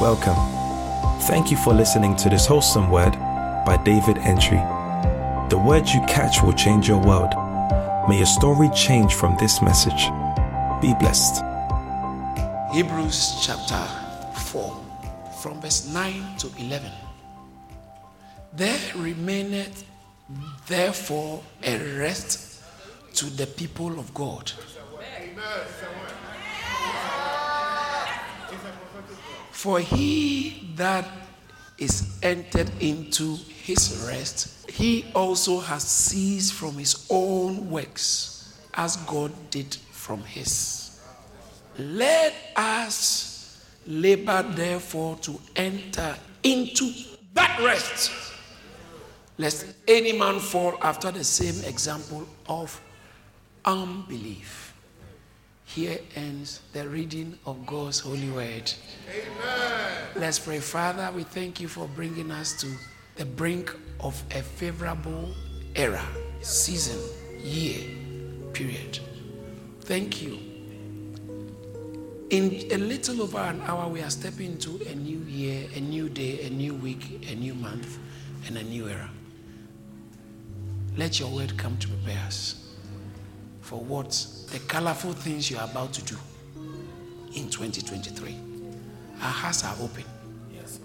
Welcome. Thank you for listening to this wholesome word by David Antwi. The words you catch will change your world. May your story change from this message. Be blessed. Hebrews chapter 4, from verse 9 to 11. There remaineth therefore a rest to the people of God. For he that is entered into his rest, he also has ceased from his own works, as God did from his. Let us labor therefore to enter into that rest, lest any man fall after the same example of unbelief. Here ends the reading of God's holy word. Amen. Let's pray. Father, we thank you for bringing us to the brink of a favorable era, season, year, period. Thank you. In a little over an hour, we are stepping into a new year, a new day, a new week, a new month, and a new era. Let your word come to prepare us for what the colorful things you are about to do in 2023. Our hearts are open.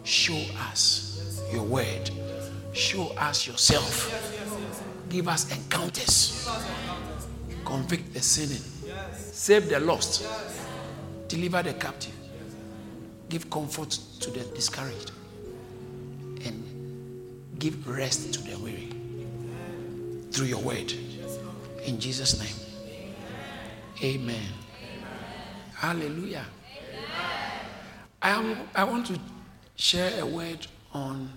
Show us your word. Show us yourself. Give us encounters. Convict the sinning. Save the lost. Deliver the captive. Give comfort to the discouraged. And give rest to the weary. Through your word. In Jesus' name. Amen. Amen. Hallelujah. Amen. I, am, I want to share a word on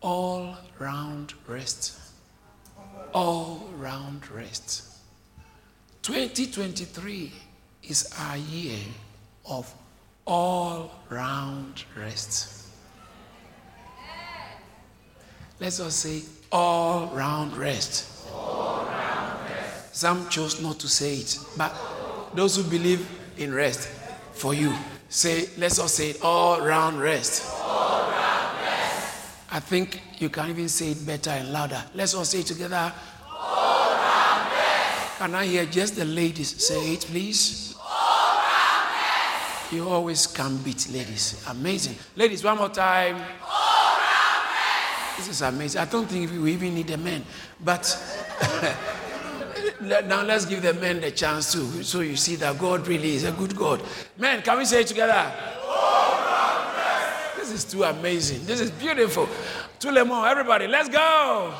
all round rest. All round rest. 2023 is our year of all round rest. Let's all say all round rest. Some chose not to say it, but those who believe in rest, for you, say, let's all say it, all round rest. All round rest. I think you can even say it better and louder. Let's all say it together. All round rest. Can I hear just the ladies say it, please? All round rest. You always can beat ladies. Amazing. Ladies, one more time. All round rest. This is amazing. I don't think we even need the men, but. now let's give the men the chance too, so you see that God really is a good God. Men, can we say it together? This is too amazing. This is beautiful. Le everybody, let's go.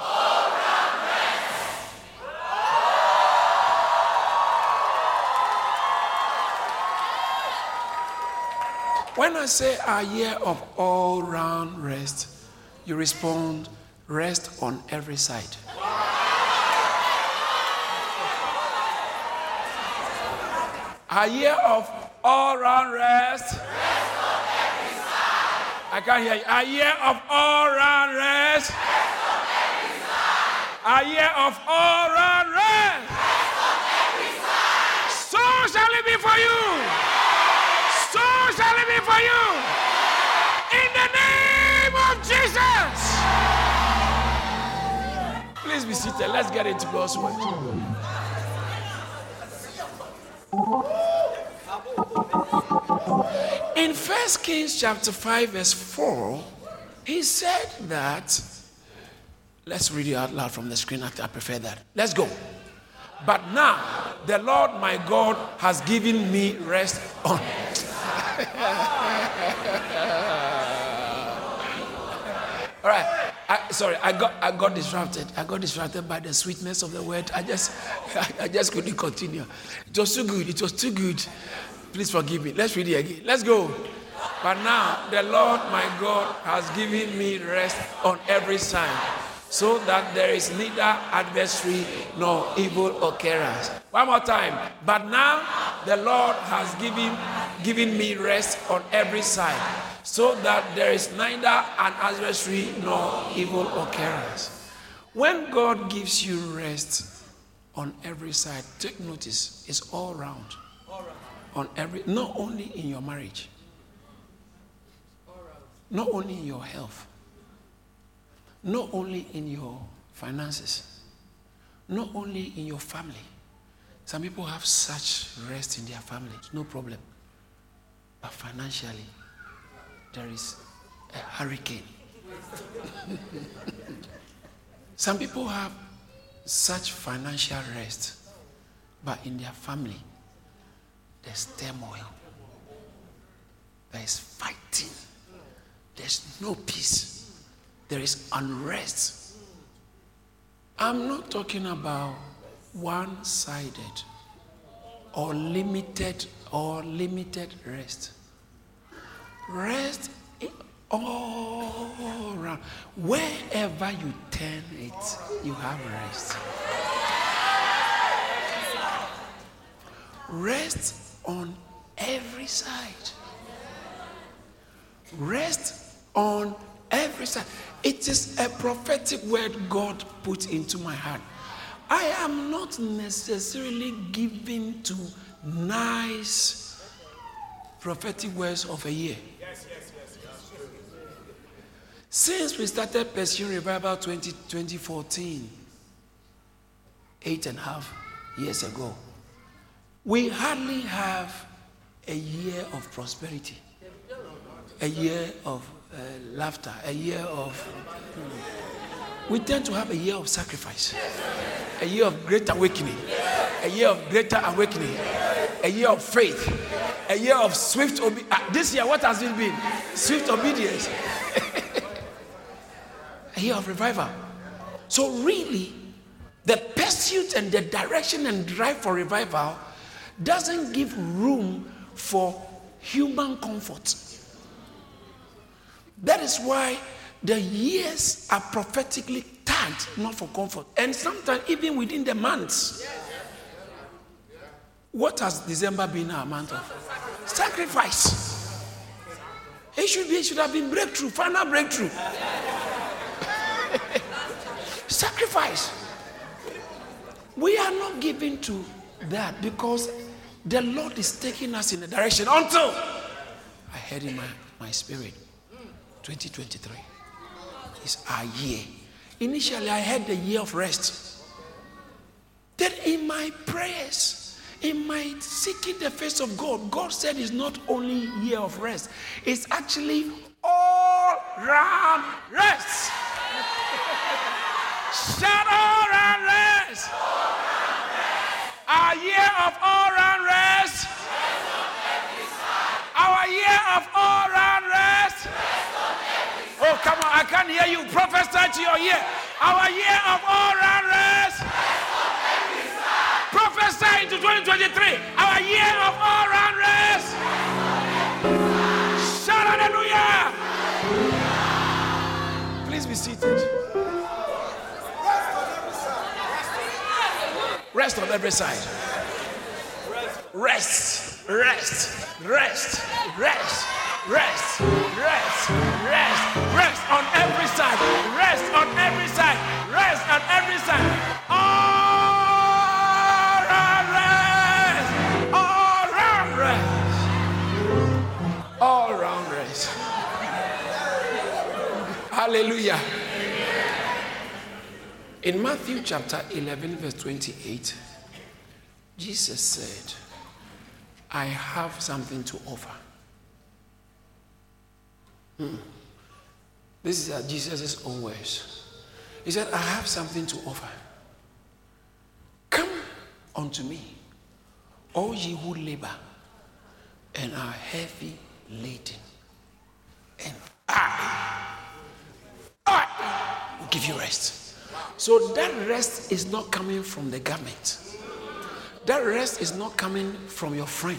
When I say a year of all round rest, you respond, rest on every side. A year of all round rest. Rest on every side. I can't hear you. A year of all round rest. Rest on every side. A year of all round rest. Rest on every side. So shall it be for you. So shall it be for you. In the name of Jesus. Please be seated. Let's get into God's word. In 1 Kings chapter 5, verse 4, he said that. Let's read it out loud from the screen. I prefer that. Let's go. But now the Lord my God has given me rest on. All right. I, sorry, I got I got distracted. I got distracted by the sweetness of the word. I just I, I just couldn't continue. It was too good. It was too good. Please forgive me. Let's read it again. Let's go. But now the Lord my God has given me rest on every side, so that there is neither adversary nor evil occurrence. One more time. But now the Lord has given given me rest on every side, so that there is neither an adversary nor evil occurrence. When God gives you rest on every side, take notice, it's all round. On every, not only in your marriage, not only in your health, not only in your finances, not only in your family. Some people have such rest in their family, no problem. But financially, there is a hurricane. Some people have such financial rest, but in their family, there's turmoil, there is fighting, there's no peace, there is unrest. I'm not talking about one sided or limited or limited rest. Rest all around. Wherever you turn it, you have rest. Rest on every side. Rest on every side. It is a prophetic word God put into my heart. I am not necessarily given to nice prophetic words of a year. Since we started pursuing revival 20, 2014, eight and a half years ago, we hardly have a year of prosperity, a year of uh, laughter, a year of. we tend to have a year of sacrifice, a year of great awakening, a year of greater awakening, a year of faith, a year of swift obedience. Uh, this year, what has it been? Swift obedience, a year of revival. So, really, the pursuit and the direction and drive for revival doesn't give room for human comfort. That is why the years are prophetically tagged, not for comfort. And sometimes, even within the months, what has December been our month of? Sacrifice. It should be, it should have been breakthrough, final breakthrough. Sacrifice. We are not given to that because the Lord is taking us in a direction until I heard in my, my spirit 2023 is our year. Initially, I had the year of rest. Then, in my prayers, in my seeking the face of God, God said it's not only year of rest, it's actually all round rest. Shout all round rest. Our year of all round rest. Our year of all can't hear you. Prophesy to your year. Our year of all round rest. Prophesy into 2023. Our year of all round rest. Shout hallelujah. Please be seated. Rest on every side. Rest, rest, rest, rest, rest, rest, rest, rest on every side. Rest on every side. Rest on every side. All round rest. All round rest. All round rest. Hallelujah. In Matthew chapter 11, verse 28, Jesus said, I have something to offer. Hmm. This is Jesus' own words. He said, I have something to offer. Come unto me, all ye who labor and are heavy laden, and I, I will give you rest. So that rest is not coming from the government. That rest is not coming from your friend.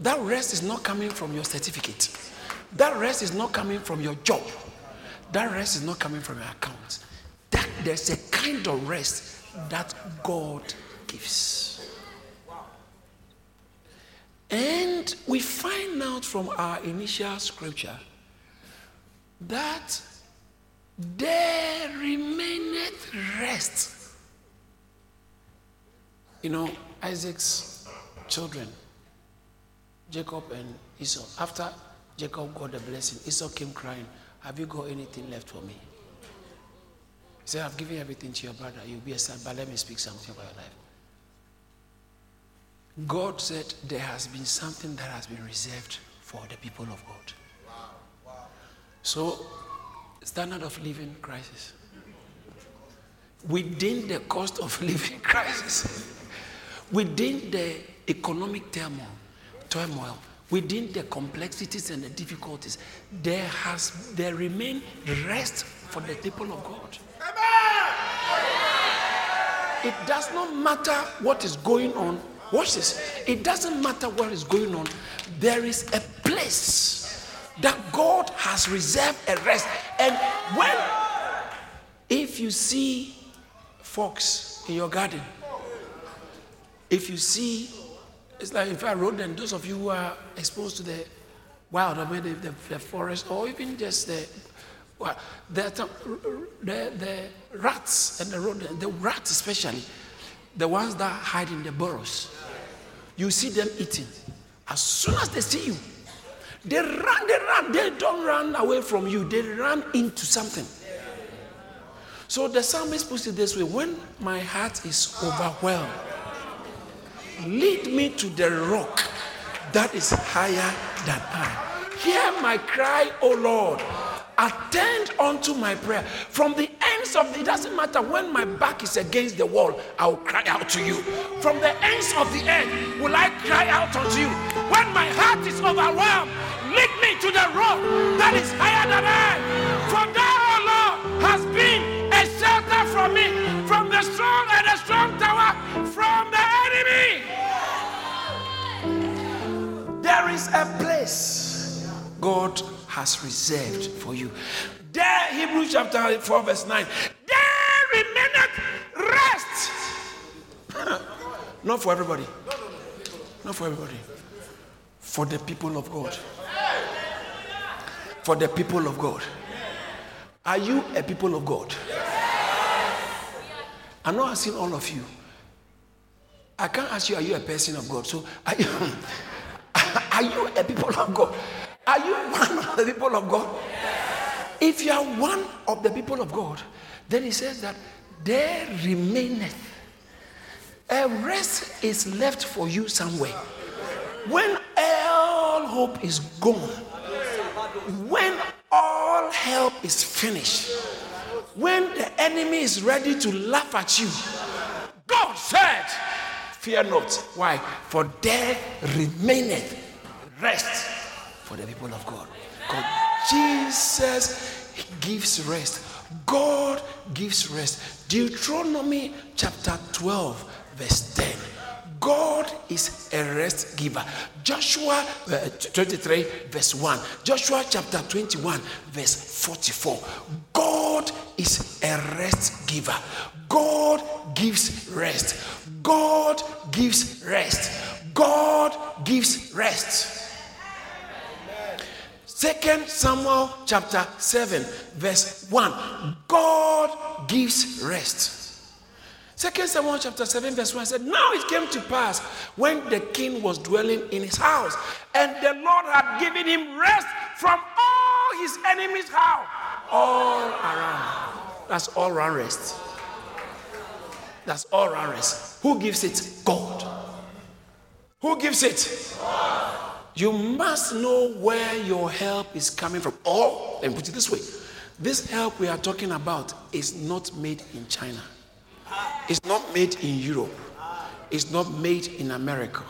That rest is not coming from your certificate. That rest is not coming from your job. That rest is not coming from your account. That there's a kind of rest that God gives. And we find out from our initial scripture that there remaineth rest. You know, Isaac's children, Jacob and Esau, after Jacob got the blessing. Esau came crying, Have you got anything left for me? He said, I've given everything to your brother. You'll be a son, but let me speak something about your life. God said there has been something that has been reserved for the people of God. Wow. Wow. So, standard of living crisis. Within the cost of living crisis, within the economic turmoil, turmoil, within the complexities and the difficulties, there has there remain rest for the people of God. It does not matter what is going on. Watch this. It doesn't matter what is going on. There is a place that God has reserved a rest. And when, if you see fox in your garden, if you see, it's like if I wrote them, those of you who are exposed to the wild, I mean, the, the, the forest, or even just the well, the, the, the rats and the rodent, the rats especially, the ones that hide in the burrows, you see them eating. As soon as they see you, they run, they run, they don't run away from you, they run into something. So the psalmist puts it this way when my heart is overwhelmed, lead me to the rock that is higher than I. Hear my cry, O Lord. Attend unto my prayer. From the ends of the, it doesn't matter when my back is against the wall i'll cry out to you. From the ends of the earth will i cry out unto you. When my heart is overwhelmed lead me to the rock that is higher than i. For thou o lord has been a shelter from me. From the strong and the strong tower from the enemy there is a place god has reserved for you. There, Hebrews chapter 4, verse 9. There remaineth rest. Not for everybody. Not for everybody. For the people of God. For the people of God. Are you a people of God? I'm not asking all of you. I can't ask you, are you a person of God? So, are you, are you a people of God? Are you one of the people of God? If you are one of the people of God, then he says that there remaineth a rest is left for you somewhere. When all hope is gone, when all help is finished, when the enemy is ready to laugh at you, God said, Fear not. Why? For there remaineth rest for the people of God. God, Jesus gives rest. God gives rest. Deuteronomy chapter 12, verse 10. God is a rest giver. Joshua uh, 23, verse 1. Joshua chapter 21, verse 44. God is a rest giver. God gives rest. God gives rest. God gives rest. Second Samuel chapter 7, verse 1. God gives rest. Second Samuel chapter 7, verse 1 said, Now it came to pass when the king was dwelling in his house, and the Lord had given him rest from all his enemies' house, all around. That's all around rest. That's all around rest. Who gives it? God. Who gives it? You must know where your help is coming from. Or, let me put it this way this help we are talking about is not made in China, it's not made in Europe, it's not made in America,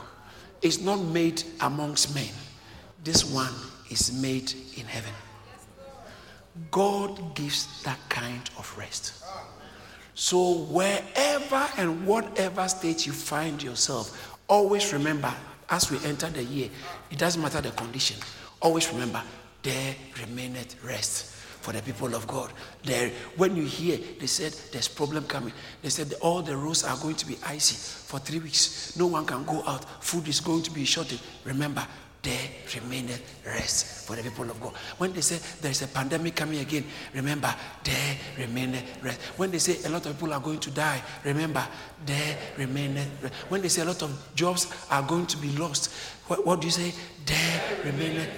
it's not made amongst men. This one is made in heaven. God gives that kind of rest. So, wherever and whatever state you find yourself, always remember as we enter the year, it doesn't matter the condition. Always remember, there remaineth rest for the people of God. There, when you hear, they said there's problem coming. They said all the roads are going to be icy for three weeks. No one can go out. Food is going to be shorted. Remember, there remaineth rest for the people of God. When they say there's a pandemic coming again, remember, there remaineth rest. When they say a lot of people are going to die, remember, there remaineth rest. When they say a lot of jobs are going to be lost, What, what do you say? There remaineth.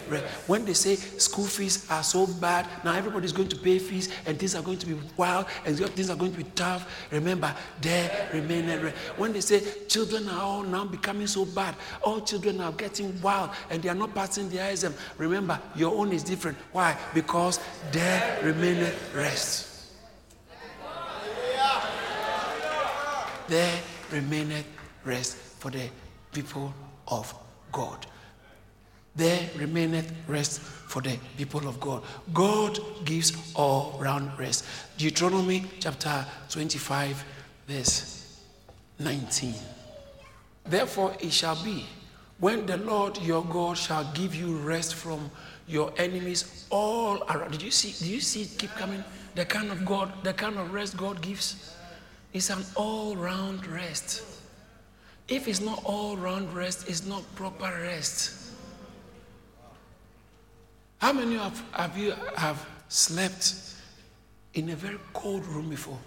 When they say school fees are so bad, now everybody's going to pay fees and things are going to be wild and things are going to be tough. Remember, there remaineth. When they say children are all now becoming so bad, all children are getting wild and they are not passing the exam. Remember, your own is different. Why? Because there remaineth rest. There remaineth rest for the people of God. There remaineth rest for the people of God. God gives all round rest. Deuteronomy chapter 25, verse 19. Therefore it shall be when the Lord your God shall give you rest from your enemies all around. Did you see? Do you see it keep coming? The kind of God, the kind of rest God gives is an all-round rest. If it's not all-round rest, it's not proper rest. How many of, you have slept in a very cold room before?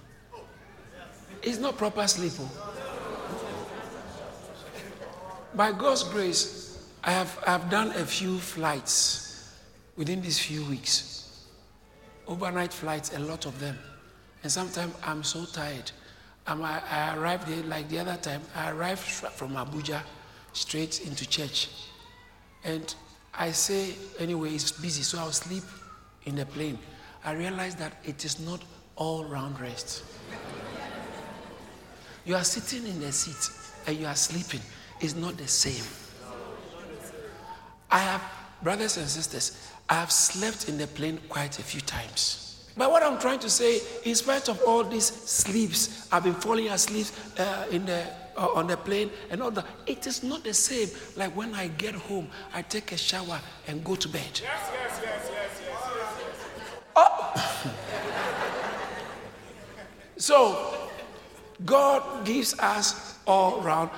It's not proper sleep. oh. By God's grace, I have I've done a few flights within these few weeks. Overnight flights, a lot of them. And sometimes I'm so tired. I, I arrived there, like the other time, I arrived from Abuja straight into church. And I say, anyway, it's busy, so I'll sleep in the plane. I realized that it is not all round rest. You are sitting in the seat and you are sleeping. It's not the same. I have, brothers and sisters, I have slept in the plane quite a few times. But what I'm trying to say, in spite of all these sleeps, I've been falling asleep uh, in the, uh, on the plane and all that. It is not the same like when I get home, I take a shower and go to bed. Yes, yes, yes, yes, yes. Oh. so, God gives us all round.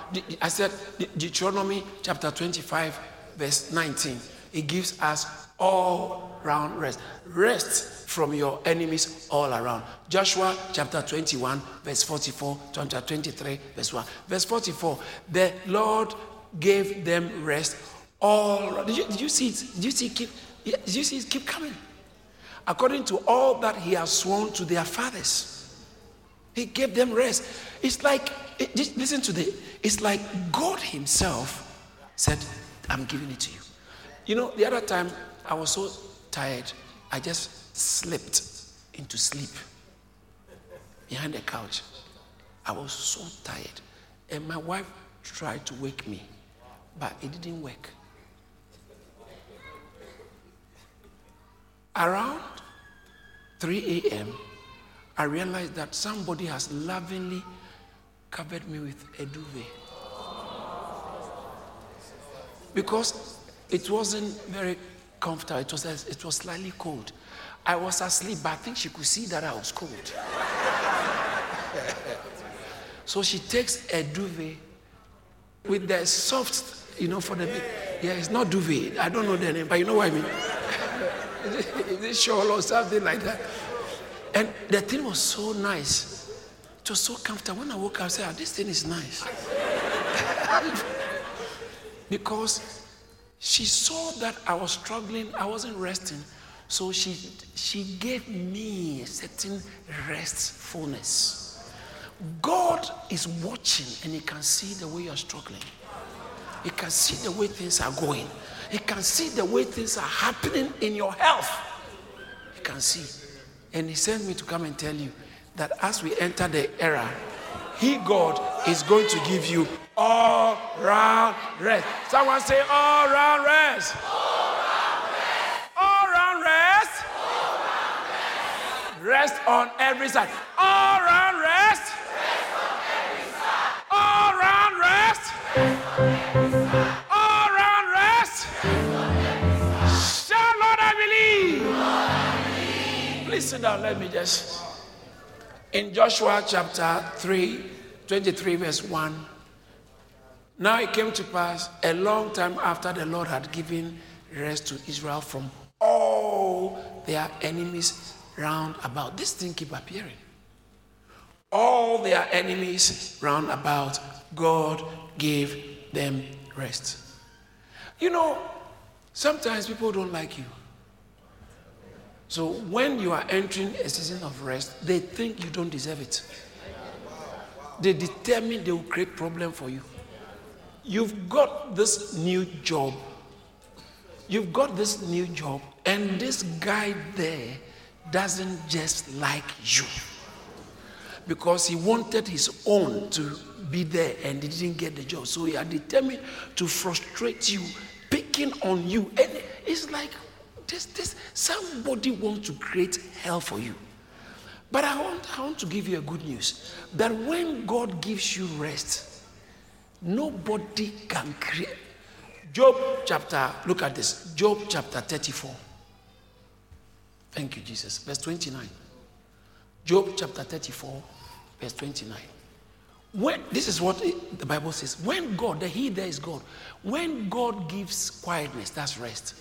I said Deuteronomy chapter 25, verse 19. It gives us all round rest. Rest from your enemies all around. Joshua chapter 21, verse 44, chapter 23, verse 1. Verse 44, the Lord gave them rest all. Did you, did you see it? Did you see it keep, did you see it keep coming? According to all that he has sworn to their fathers. He gave them rest. It's like, it, just listen to the, it's like God Himself said, I'm giving it to you. You know, the other time I was so tired, I just slipped into sleep behind the couch. I was so tired. And my wife tried to wake me, but it didn't work. Around 3 a.m., I realized that somebody has lovingly covered me with a duvet. Because it wasn't very comfortable, it was, it was slightly cold. I was asleep, but I think she could see that I was cold. so she takes a duvet with the soft, you know, for the. Yeah, it's not duvet. I don't know the name, but you know what I mean. Is it shawl or something like that? And the thing was so nice. It was so comfortable. When I woke up, I said, oh, this thing is nice. because she saw that I was struggling, I wasn't resting. So she, she gave me certain restfulness. God is watching and He can see the way you're struggling. He can see the way things are going. He can see the way things are happening in your health. He can see. And he sent me to come and tell you that as we enter the era, he, God, is going to give you all round rest. Someone say, all round rest. All round rest. All Rest on every side. All round rest. Rest on every side. All round rest. All round rest. Shout, Lord, I believe. Please sit down. Let me just. In Joshua chapter 3, 23, verse 1. Now it came to pass a long time after the Lord had given rest to Israel from all their enemies round about. This thing keep appearing. All their enemies round about, God gave them rest. You know, sometimes people don't like you. So when you are entering a season of rest, they think you don't deserve it. They determine they will create problem for you. You've got this new job. You've got this new job, and this guy there doesn't just like you because he wanted his own to be there and he didn't get the job. So he are determined to frustrate you, picking on you. And it's like this, this somebody wants to create hell for you. But I want, I want to give you a good news that when God gives you rest, nobody can create. Job chapter, look at this. Job chapter 34. Thank you, Jesus. Verse 29. Job chapter 34, verse 29. When this is what the Bible says. When God, the He there is God. When God gives quietness, that's rest.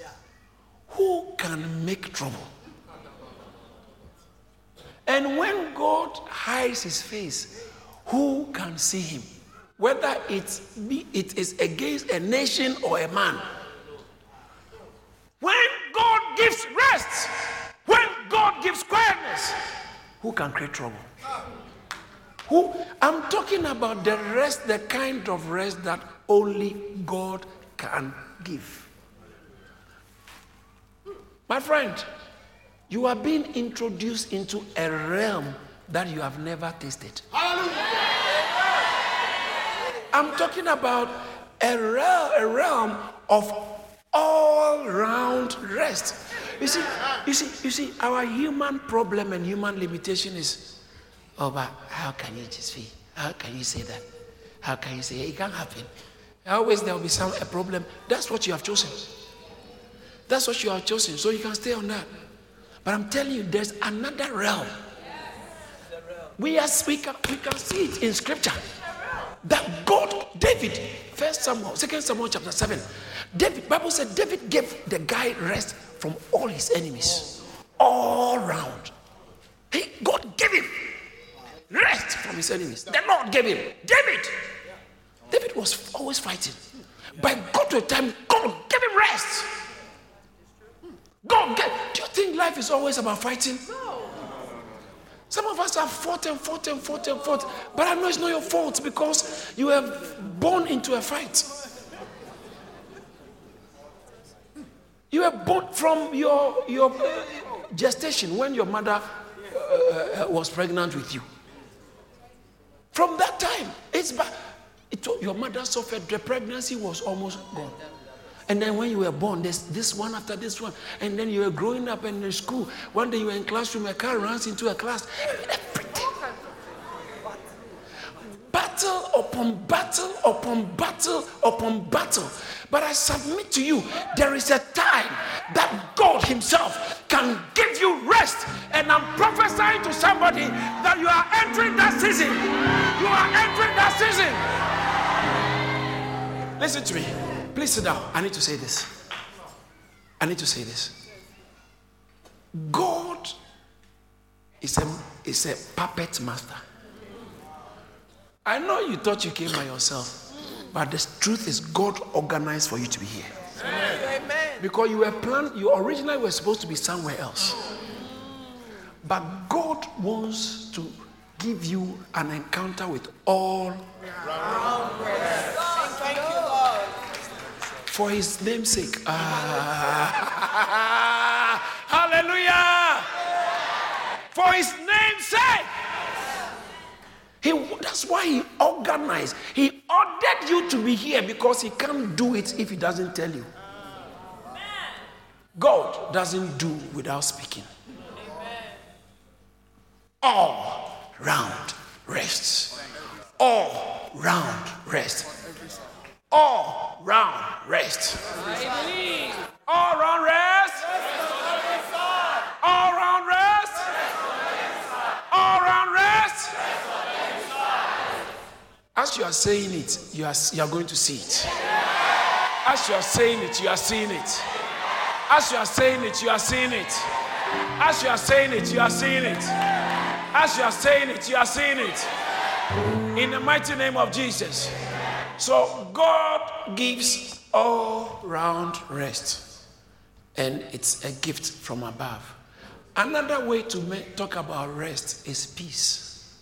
Who can make trouble? And when God hides his face, who can see him? Whether it be it is against a nation or a man. When God gives rest, when God gives quietness, who can create trouble? Who I'm talking about the rest, the kind of rest that only God can give. My friend, you are being introduced into a realm that you have never tasted. I'm talking about a realm, a realm of all-round rest. You see, you see, you see, our human problem and human limitation is, oh, but how can you just be? How can you say that? How can you say it can't happen? Always there will be some a problem. That's what you have chosen. That's what you have chosen. So you can stay on that. But I'm telling you, there's another realm. We are we can, we can see it in scripture. That God, David, first Samuel, second Samuel chapter 7. David, Bible said David gave the guy rest from all his enemies. All round. He, God gave him rest from his enemies. The Lord gave him. David. David was always fighting. But got to a time, God gave him rest. God gave. Do you think life is always about fighting? Some of us have fought and fought and fought and fought, but I know it's not your fault because you were born into a fight. You were born from your, your gestation when your mother uh, uh, was pregnant with you. From that time, it's it, your mother suffered, the pregnancy was almost gone. And then when you were born, there's this one after this one. And then you were growing up and in school. One day you were in classroom, a car runs into a class. Battle upon battle upon battle upon battle. But I submit to you, there is a time that God Himself can give you rest. And I'm prophesying to somebody that you are entering that season. You are entering that season. Listen to me. Please sit down. I need to say this. I need to say this. God is a, is a puppet master. I know you thought you came by yourself, but the truth is God organized for you to be here. Because you were planned, you originally were supposed to be somewhere else. But God wants to give you an encounter with all for his name's sake. Ah, hallelujah! For his name's sake. He, that's why he organized. He ordered you to be here because he can't do it if he doesn't tell you. God doesn't do without speaking. All round rest. All round rest. All round rest. All round rest. All round rest. All round rest. As you are saying it, you are, you are going to see it. As you are saying it, you are seeing it. As you are saying it, you are seeing it. As you are saying it, you are seeing it. As you are saying it, you are seeing it. In the mighty name of Jesus. So God gives all round rest, and it's a gift from above. Another way to make, talk about rest is peace.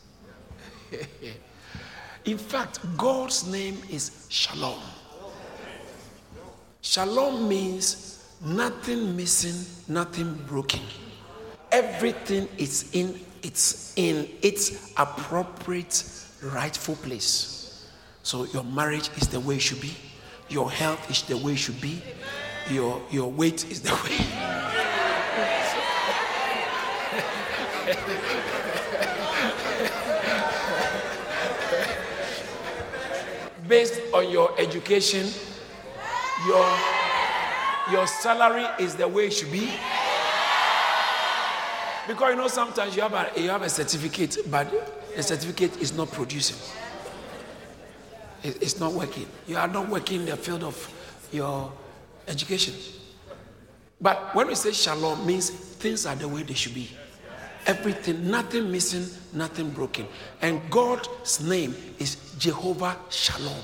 In fact, God's name is Shalom. Shalom means nothing missing, nothing broken. Everything is in its in its appropriate rightful place. So your marriage is the way it should be. Your health is the way it should be. Your your weight is the way. Based on your education, your your salary is the way it should be. Because you know sometimes you have a you have a certificate, but the certificate is not producing. It- it's not working. You are not working in the field of your education. But when we say shalom, means things are the way they should be. Everything, nothing missing, nothing broken. And God's name is Jehovah Shalom.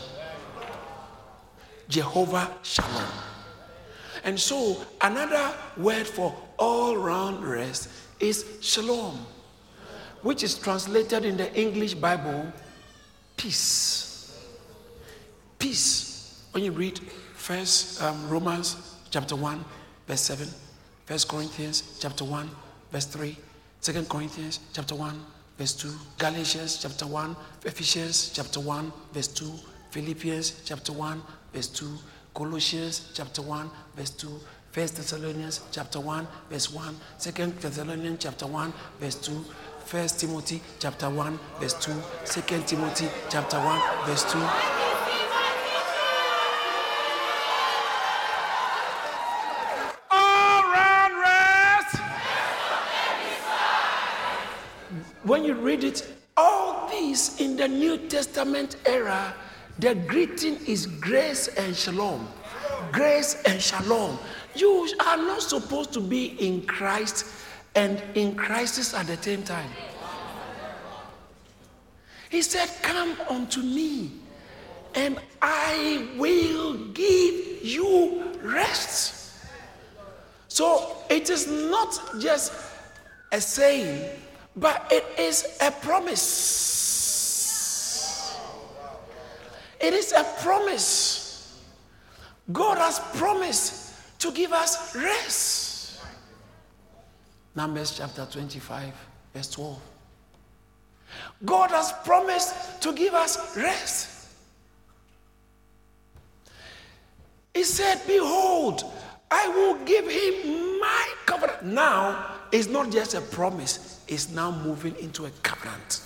Jehovah Shalom. And so, another word for all round rest is shalom, which is translated in the English Bible peace. Peace. When you read First um, Romans chapter 1, verse 7, First Corinthians chapter 1, verse 3, Second Corinthians chapter 1, verse 2, Galatians chapter 1, Ephesians chapter 1, verse 2, Philippians chapter 1, verse 2, Colossians chapter 1, verse 2, First Thessalonians chapter 1, verse 1, Second Thessalonians chapter 1, verse 2, First Timothy chapter 1, verse 2, Second Timothy chapter 1, verse 2. When you read it, all these in the New Testament era, the greeting is grace and shalom. Grace and shalom. You are not supposed to be in Christ and in crisis at the same time. He said, Come unto me, and I will give you rest. So it is not just a saying, but it is a promise. It is a promise. God has promised to give us rest. Numbers chapter 25, verse 12. God has promised to give us rest. He said, Behold, I will give him my covenant. Now, it's not just a promise, it's now moving into a covenant.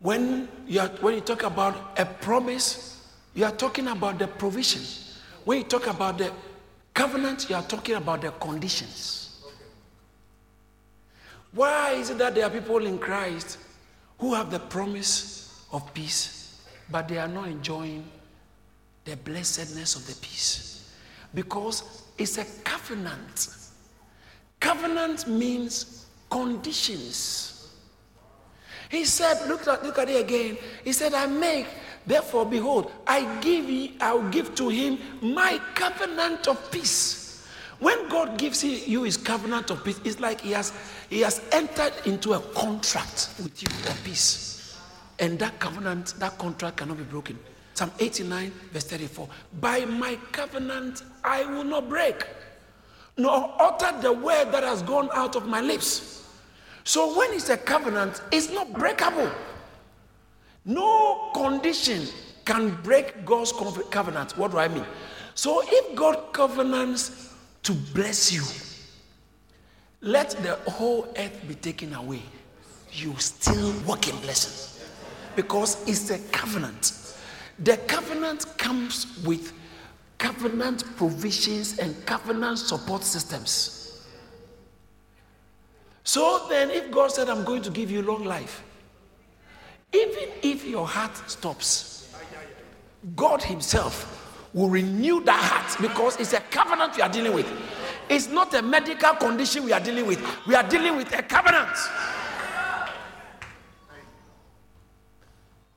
When you, are, when you talk about a promise, you are talking about the provision. When you talk about the covenant, you are talking about the conditions. Why is it that there are people in Christ who have the promise of peace, but they are not enjoying the blessedness of the peace? Because it's a covenant. Covenant means conditions. He said, look at, look at it again. He said, I make, therefore, behold, I give you, I'll give to him my covenant of peace. When God gives you his covenant of peace, it's like he has, he has entered into a contract with you of peace. And that covenant, that contract cannot be broken. Psalm 89, verse 34. By my covenant I will not break, nor utter the word that has gone out of my lips. So when it's a covenant, it's not breakable. No condition can break God's covenant. What do I mean? So if God covenants to bless you, let the whole earth be taken away. You still walk in blessing because it's a covenant. The covenant comes with covenant provisions and covenant support systems. So then, if God said, I'm going to give you long life, even if your heart stops, God Himself will renew that heart because it's a covenant we are dealing with. It's not a medical condition we are dealing with, we are dealing with a covenant.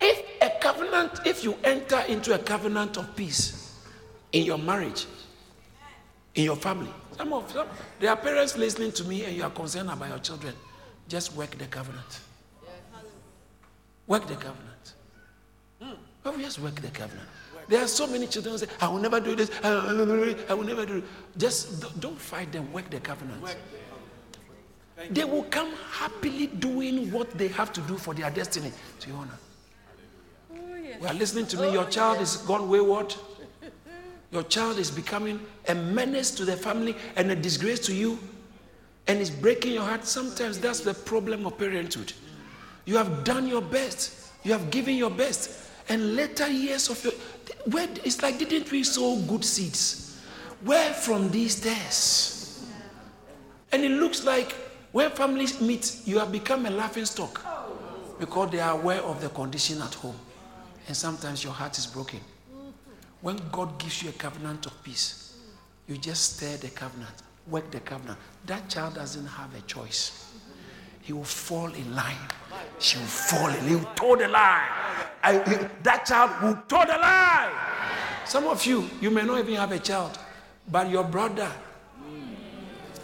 If a covenant, if you enter into a covenant of peace, in your marriage, in your family. Some of them, there are parents listening to me and you are concerned about your children. Just work the covenant. Work the covenant. Hmm. Just work the covenant. There are so many children who say, I will never do this, I will never do it. Just don't fight them, work the covenant. They will come happily doing what they have to do for their destiny to your honor. Oh, you are listening to me, your child is gone wayward. Your child is becoming a menace to the family and a disgrace to you, and it's breaking your heart. Sometimes that's the problem of parenthood. You have done your best, you have given your best, and later years of your where it's like didn't we sow good seeds? Where from these tests? And it looks like when families meet, you have become a laughing stock because they are aware of the condition at home. And sometimes your heart is broken. When God gives you a covenant of peace, you just stir the covenant, work the covenant. That child doesn't have a choice. He will fall in line. She will fall in. He will toe the line. I, that child will toe the line. Some of you, you may not even have a child, but your brother,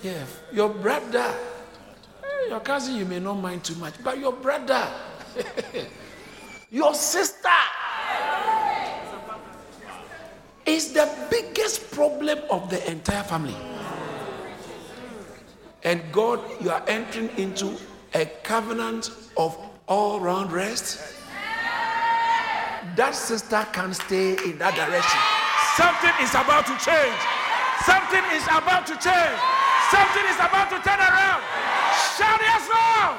yeah, your brother, your cousin, you may not mind too much, but your brother, your sister is the biggest problem of the entire family. And God, you are entering into a covenant of all round rest. That sister can stay in that direction. Something is about to change. Something is about to change. Something is about to turn around. Shout yes, Lord.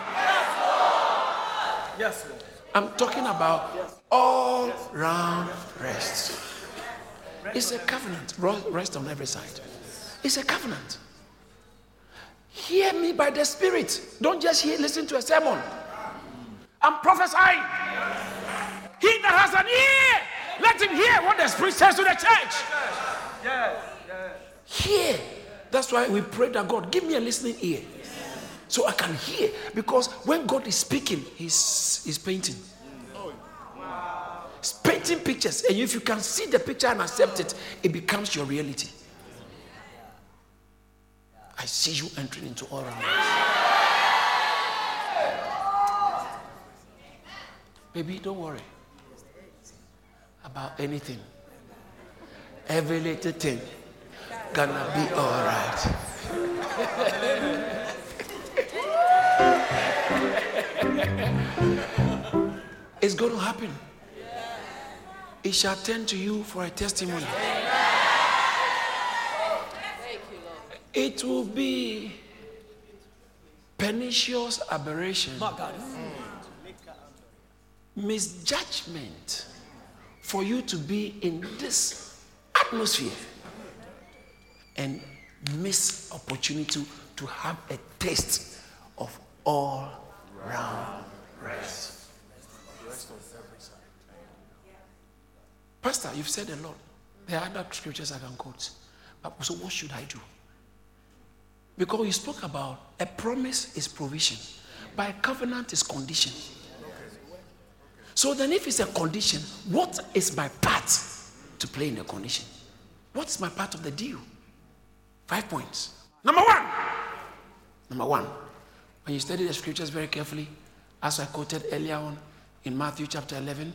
Yes, Lord. I'm talking about all round rest. It's a covenant. Rest on every side. It's a covenant. Hear me by the Spirit. Don't just hear, listen to a sermon. I'm prophesying. He that has an ear, let him hear what the Spirit says to the church. Hear. That's why we pray that God give me a listening ear, so I can hear. Because when God is speaking, He's He's painting. Painting pictures, and if you can see the picture and accept it, it becomes your reality. I see you entering into all around. Baby, don't worry about anything. Every little thing gonna be all right. it's to happen. It shall turn to you for a testimony. It will be pernicious aberration, misjudgment for you to be in this atmosphere and miss opportunity to have a taste of all round rest. Pastor, you've said a lot. There are other scriptures I can quote. But so what should I do? Because you spoke about a promise is provision, but a covenant is condition. So then, if it's a condition, what is my part to play in the condition? What's my part of the deal? Five points. Number one. Number one. When you study the scriptures very carefully, as I quoted earlier on in Matthew chapter 11,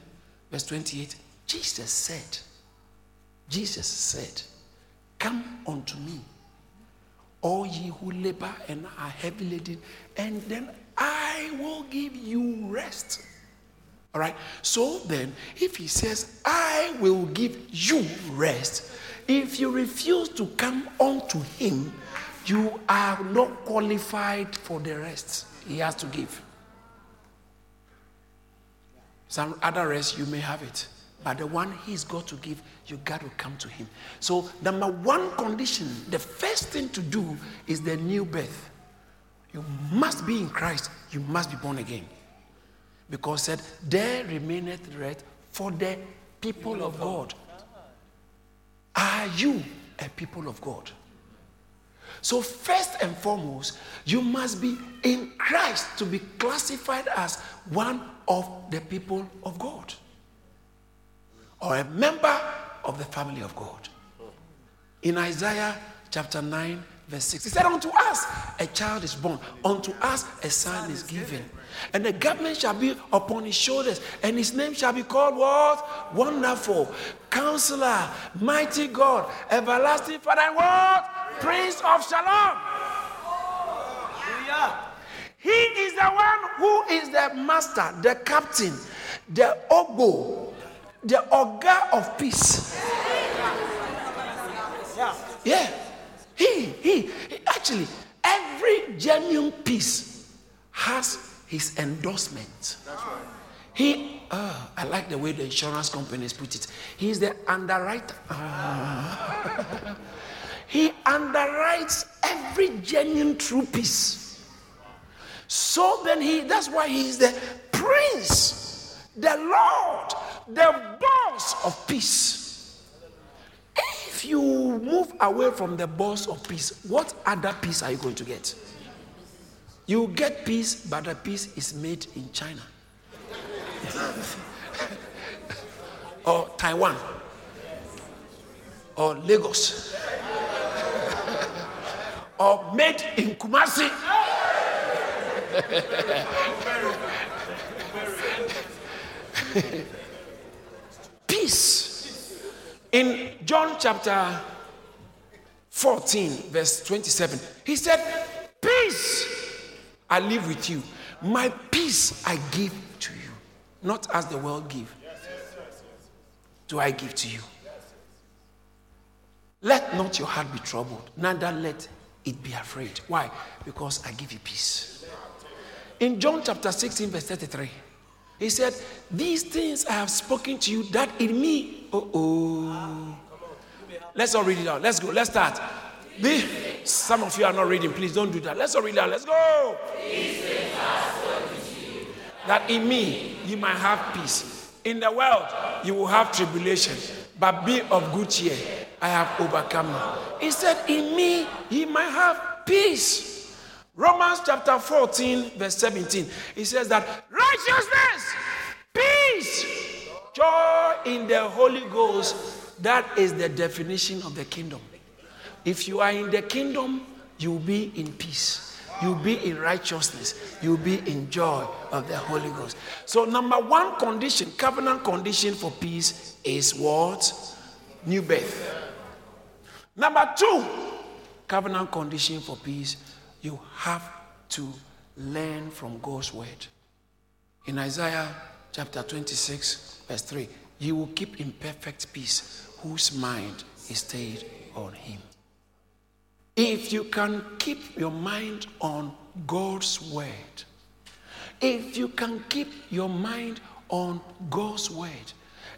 verse 28, Jesus said, Jesus said, Come unto me all ye who labor and are heavy laden, and then I will give you rest. All right. So then, if he says, I will give you rest, if you refuse to come unto him, you are not qualified for the rest he has to give. Some other rest, you may have it. But the one he's got to give, you got to come to him. So, number one condition, the first thing to do is the new birth. You must be in Christ, you must be born again. Because said, There remaineth rest for the people of God. Are you a people of God? So, first and foremost, you must be in Christ to be classified as one of the people of God or a member of the family of God. In Isaiah chapter 9, verse 6, he said, Unto us a child is born, unto us a son is given. And the government shall be upon his shoulders, and his name shall be called what? Wonderful, Counselor, Mighty God, Everlasting Father, and what? Prince of Shalom. He is the one who is the master, the captain, the ogo, the ogre of peace. Yeah. He, he, he- actually, every genuine peace has his endorsement. He, uh, I like the way the insurance companies put it. He's the underwriter. Ah. he underwrites every genuine true peace. So then he, that's why he is the prince, the Lord, the boss of peace. If you move away from the boss of peace, what other peace are you going to get? You get peace, but the peace is made in China or Taiwan or Lagos or made in Kumasi. Peace. In John chapter 14, verse 27, he said, Peace I live with you. My peace I give to you. Not as the world give. Do I give to you? Let not your heart be troubled, neither let it be afraid. Why? Because I give you peace. In John chapter 16, verse 33, he said, These things I have spoken to you that in me. Oh, oh. Let's all read it out. Let's go. Let's start. Some of you are not reading. Please don't do that. Let's all read it out. Let's go. That in me you might have peace. In the world you will have tribulation, but be of good cheer. I have overcome you. He said, In me ye might have peace. Romans chapter 14, verse 17. He says that righteousness, peace, joy in the Holy Ghost. That is the definition of the kingdom. If you are in the kingdom, you'll be in peace. You'll be in righteousness. You'll be in joy of the Holy Ghost. So, number one condition, covenant condition for peace is what? New birth. Number two, covenant condition for peace, you have to learn from God's word. In Isaiah chapter 26, verse 3, you will keep in perfect peace whose mind is stayed on him. If you can keep your mind on God's word, if you can keep your mind on God's word,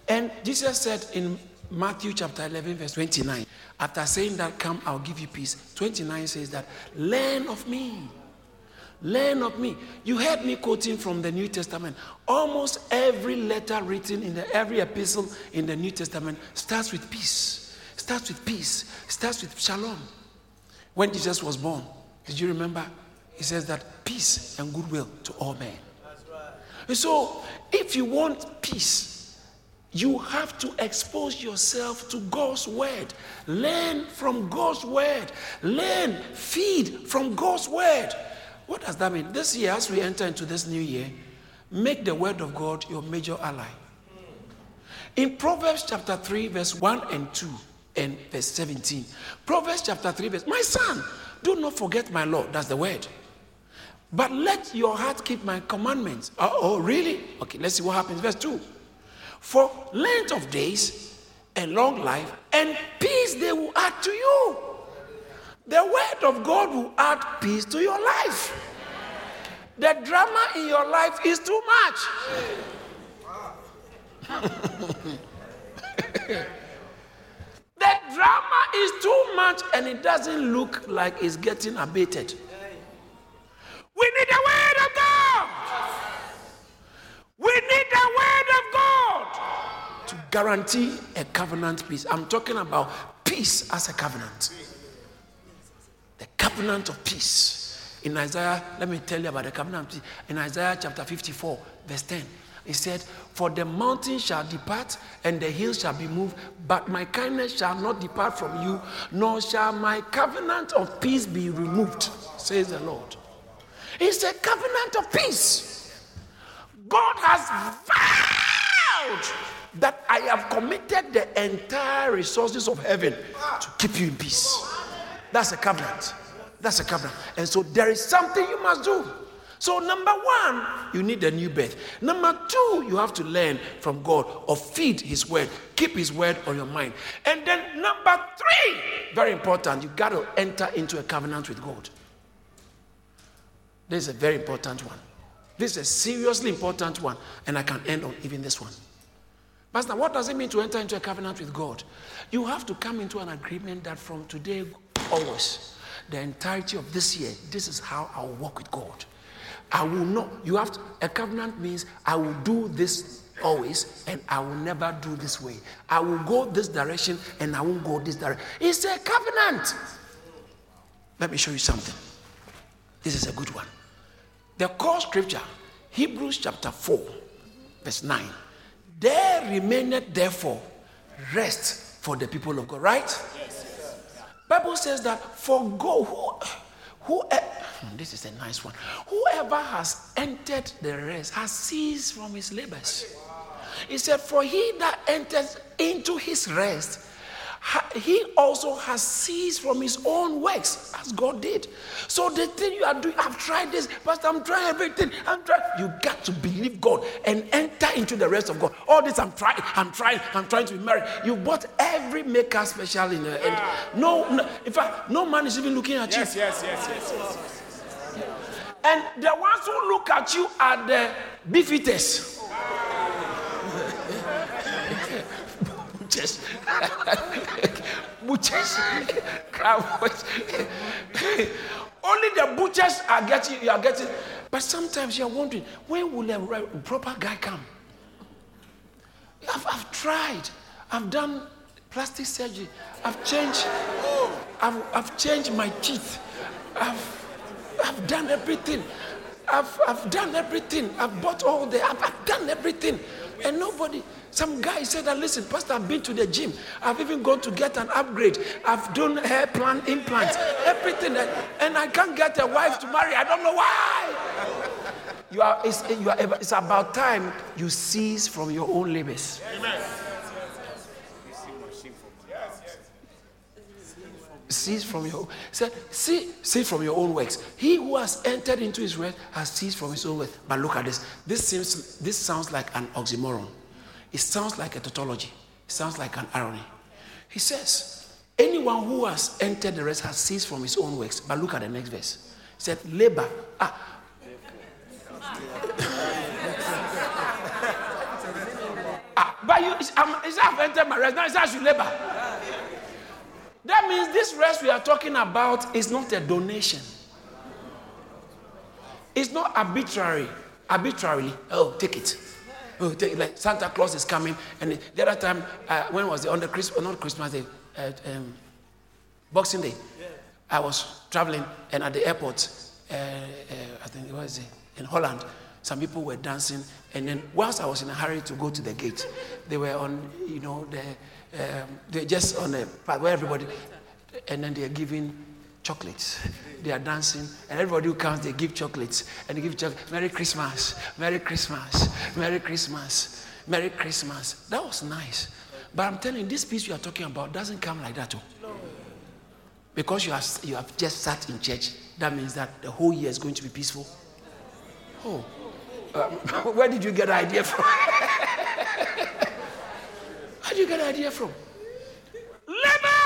and Jesus said in Matthew chapter 11, verse 29, after saying that, Come, I'll give you peace, 29 says that, Learn of me. Learn of me. You heard me quoting from the New Testament. Almost every letter written in the every epistle in the New Testament starts with peace. Starts with peace. Starts with shalom. When Jesus was born, did you remember? He says that peace and goodwill to all men. And so, if you want peace, you have to expose yourself to God's word. Learn from God's word. Learn, feed from God's word. What does that mean? This year, as we enter into this new year, make the word of God your major ally. In Proverbs chapter 3, verse 1 and 2, and verse 17. Proverbs chapter 3, verse My son, do not forget my law. That's the word. But let your heart keep my commandments. Oh, really? Okay, let's see what happens. Verse 2. For length of days and long life and peace they will add to you. The word of God will add peace to your life. The drama in your life is too much. The drama is too much and it doesn't look like it's getting abated. We need the word of God. We need the word of God to guarantee a covenant peace. I'm talking about peace as a covenant. The covenant of peace. In Isaiah, let me tell you about the covenant of peace. In Isaiah chapter 54, verse 10. He said, For the mountain shall depart and the hills shall be moved, but my kindness shall not depart from you, nor shall my covenant of peace be removed, says the Lord. It's a covenant of peace. God has vowed that I have committed the entire resources of heaven to keep you in peace. That's a covenant. That's a covenant. And so there is something you must do. So, number one, you need a new birth. Number two, you have to learn from God or feed His word, keep His word on your mind. And then, number three, very important, you got to enter into a covenant with God. This is a very important one. This is a seriously important one, and I can end on even this one. Pastor, what does it mean to enter into a covenant with God? You have to come into an agreement that from today always, the entirety of this year, this is how I'll walk with God. I will not, you have to, a covenant means I will do this always and I will never do this way. I will go this direction and I won't go this direction. It's a covenant. Let me show you something. This is a good one. The core scripture, Hebrews chapter 4, verse 9. There remaineth therefore rest for the people of God, right? Bible says that for go who, who, hmm, this is a nice one. Whoever has entered the rest has ceased from his labors. He said, For he that enters into his rest he also has ceased from his own works as God did. So the thing you are doing, I've tried this, but I'm trying everything. I'm trying. You got to believe God and enter into the rest of God. All this I'm trying, I'm trying, I'm trying to be married. You bought every maker special in the end. No, no, in fact, no man is even looking at Yes, you. yes, yes, yes, yes. And the ones who look at you are the beef eaters. Butchers. Butchers. Crowds. Only the butchers are getting, you are getting. But sometimes you're wondering, when will a proper guy come? I've, I've tried. I've done plastic surgery. I've changed. I've, I've changed my teeth. I've, I've done everything. I've, I've done everything. I've bought all the. I've, I've done everything, and nobody. Some guy said that listen, Pastor, I've been to the gym. I've even gone to get an upgrade. I've done hair plan implants, everything, and, and I can't get a wife to marry. I don't know why. You are, it's, you are, it's about time you cease from your own labors. Cease from your say, see, cease from your own works. He who has entered into his rest has ceased from his own works. But look at this. This seems this sounds like an oxymoron. It sounds like a tautology. It sounds like an irony. He says, anyone who has entered the rest has ceased from his own works. But look at the next verse. He said, labor. Ah. ah but you, um, it's I've entered my rest. Now it's I labor. That means this rest we are talking about is not a donation. It's not arbitrary. Arbitrarily, oh, take it. Oh, take it. Like Santa Claus is coming, and the other time, uh, when was it? On the Christmas, not Christmas Day, uh, um, Boxing Day. I was traveling, and at the airport, uh, uh, I think it was in Holland, some people were dancing, and then whilst I was in a hurry to go to the gate, they were on, you know, the um, they're just on a path where everybody, and then they're giving chocolates. They are dancing, and everybody who comes, they give chocolates, and they give chocolates. Merry Christmas, Merry Christmas, Merry Christmas, Merry Christmas. That was nice. But I'm telling you, this peace you are talking about doesn't come like that. Oh. Because you have, you have just sat in church, that means that the whole year is going to be peaceful. Oh. Um, where did you get the idea from? Did you get the idea from? Labor!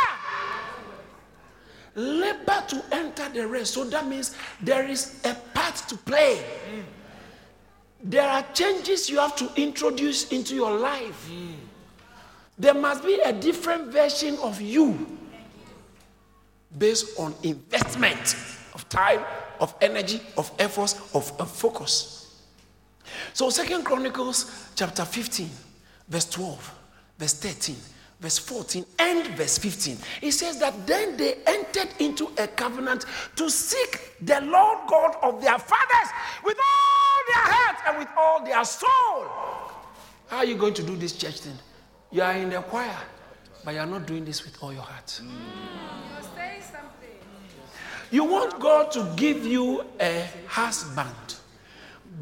Labor to enter the rest. So that means there is a part to play. There are changes you have to introduce into your life. There must be a different version of you based on investment of time, of energy, of efforts, of, of focus. So Second Chronicles chapter 15, verse 12, verse 13, verse 14 and verse 15. It says that then they entered into a covenant to seek the Lord God of their fathers with all their heart and with all their soul. How are you going to do this church thing? You are in the choir, but you are not doing this with all your heart. You want God to give you a husband,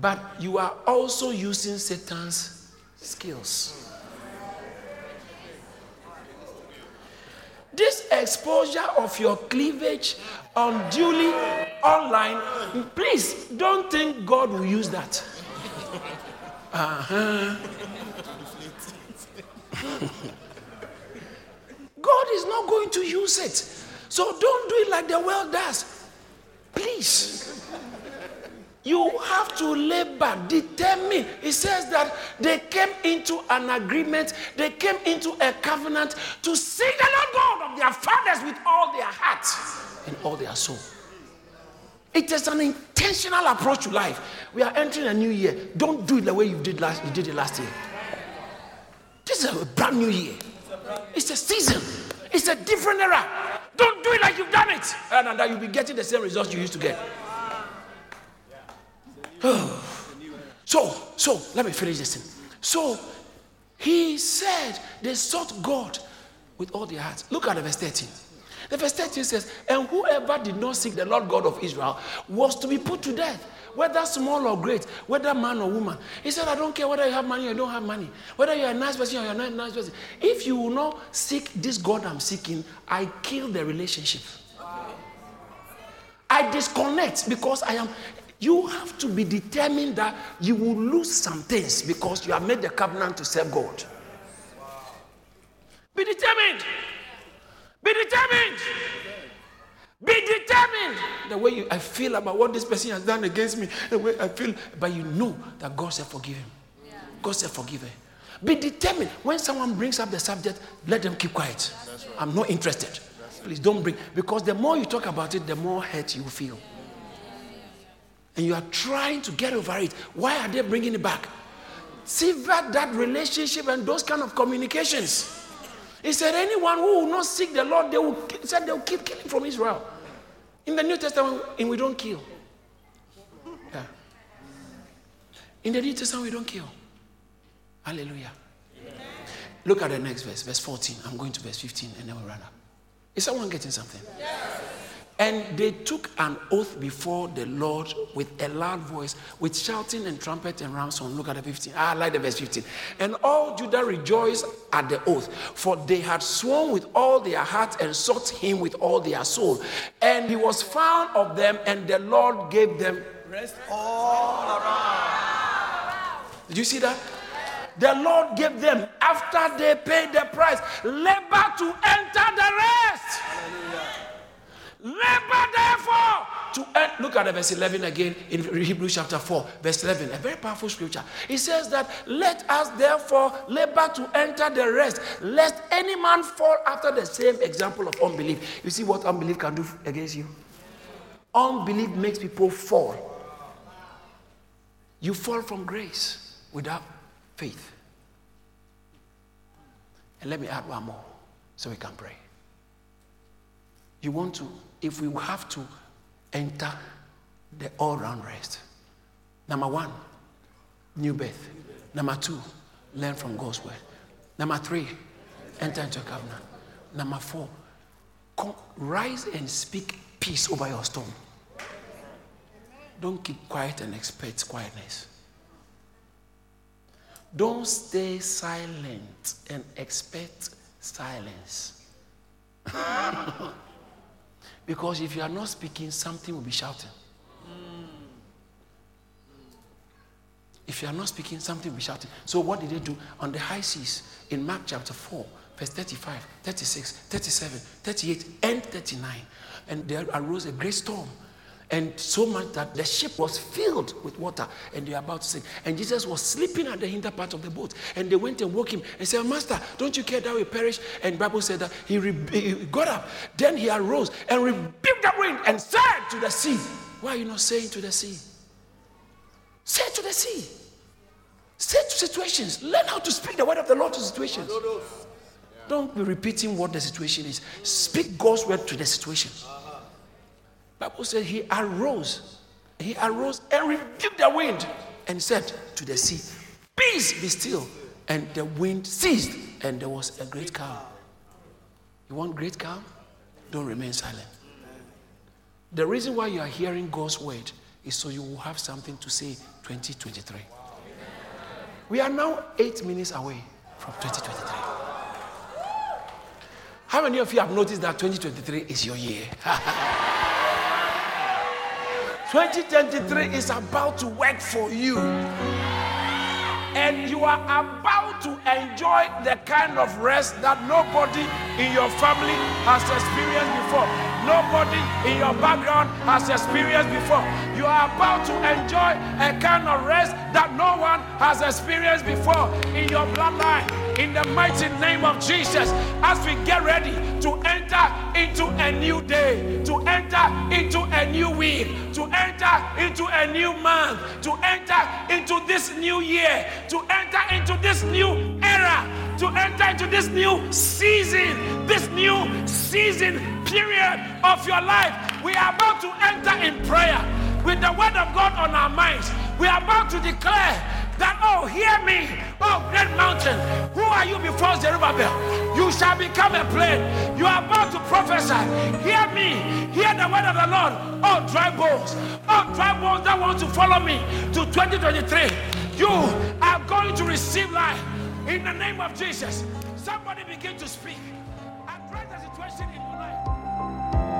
but you are also using Satan's skills. This exposure of your cleavage unduly online, please don't think God will use that. Uh-huh. God is not going to use it. So don't do it like the world does. Please. You have to labor, determine. It says that they came into an agreement, they came into a covenant to seek the Lord God of their fathers with all their heart and all their soul. It is an intentional approach to life. We are entering a new year. Don't do it the way you did last you did it last year. This is a brand new year. It's a season. It's a different era. Don't do it like you've done it. And that you'll be getting the same results you used to get. so, so let me finish this thing. So he said they sought God with all their hearts. Look at the verse 13. The verse 13 says, And whoever did not seek the Lord God of Israel was to be put to death, whether small or great, whether man or woman. He said, I don't care whether you have money or you don't have money, whether you're a nice person or you're not a nice person. If you will not seek this God I'm seeking, I kill the relationship. I disconnect because I am. You have to be determined that you will lose some things because you have made the covenant to serve God. Be determined. Be determined. Be determined. The way you, I feel about what this person has done against me, the way I feel, but you know that God said forgive him. God said forgive her. Be determined. When someone brings up the subject, let them keep quiet. I'm not interested. Please don't bring, because the more you talk about it, the more hurt you feel. And you are trying to get over it. Why are they bringing it back? Sever that relationship and those kind of communications. He said, anyone who will not seek the Lord, they will, said they will keep killing from Israel. In the New Testament, and we don't kill. Yeah. In the New Testament, we don't kill. Hallelujah. Look at the next verse, verse 14. I'm going to verse 15 and then we'll run up. Is someone getting something? Yes. And they took an oath before the Lord with a loud voice, with shouting and trumpet and ramson. Look at the 15. Ah, I like the verse 15. And all Judah rejoiced at the oath, for they had sworn with all their heart and sought him with all their soul. And he was found of them, and the Lord gave them rest all around. Did you see that? The Lord gave them, after they paid the price, labor to enter the rest. Labor therefore to end. Look at verse 11 again in Hebrews chapter 4, verse 11. A very powerful scripture. It says that let us therefore labor to enter the rest, lest any man fall after the same example of unbelief. You see what unbelief can do against you? Unbelief makes people fall. You fall from grace without faith. And let me add one more so we can pray. You want to, if we have to enter the all round rest. Number one, new birth. Number two, learn from God's word. Number three, enter into a covenant. Number four, come, rise and speak peace over your storm. Don't keep quiet and expect quietness. Don't stay silent and expect silence. because if you are not speaking, something will be shouting. If you are not speaking, something will be shouting. So, what did they do on the high seas in Mark chapter 4, verse 35, 36, 37, 38, and 39? And there arose a great storm and so much that the ship was filled with water and they were about to sink. And Jesus was sleeping at the hinder part of the boat. And they went and woke him and said, Master, don't you care that we perish? And Bible said that he, re- he got up. Then he arose and rebuked the wind and said to the sea, Why are you not saying to the sea? Say to the sea. Say to situations. Learn how to speak the word of the Lord to situations. don't be repeating what the situation is. Speak God's word to the situation. Bible said he arose. He arose and rebuked the wind and said to the sea, Peace be still. And the wind ceased, and there was a great calm. You want great calm? Don't remain silent. The reason why you are hearing God's word is so you will have something to say 2023. We are now eight minutes away from 2023. How many of you have noticed that 2023 is your year? 2023 is about to work for you and you are about to enjoy the kind of rest that nobody in your family has experienced before. Nobody in your background has experienced before. You are about to enjoy a kind of rest that no one has experienced before in your bloodline. In the mighty name of Jesus, as we get ready to enter into a new day, to enter into a new week, to enter into a new month, to enter into this new year, to enter into this new era, to enter into this new season, this new season period of your life. We are about to enter in prayer with the word of God on our minds. We are about to declare that, oh, hear me, oh, great mountain. Who are you before Zerubbabel? You shall become a plain. You are about to prophesy. Hear me, hear the word of the Lord. Oh, dry bones, oh, dry bones that want to follow me to 2023. You are going to receive life in the name of Jesus. Somebody begin to speak.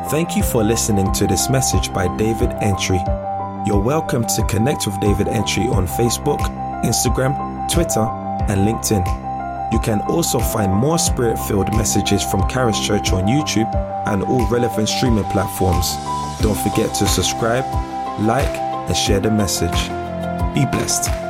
Thank you for listening to this message by David Antwi. You're welcome to connect with David Antwi on Facebook, Instagram, Twitter, and LinkedIn. You can also find more spirit filled messages from Charis Church on YouTube and all relevant streaming platforms. Don't forget to subscribe, like, and share the message. Be blessed.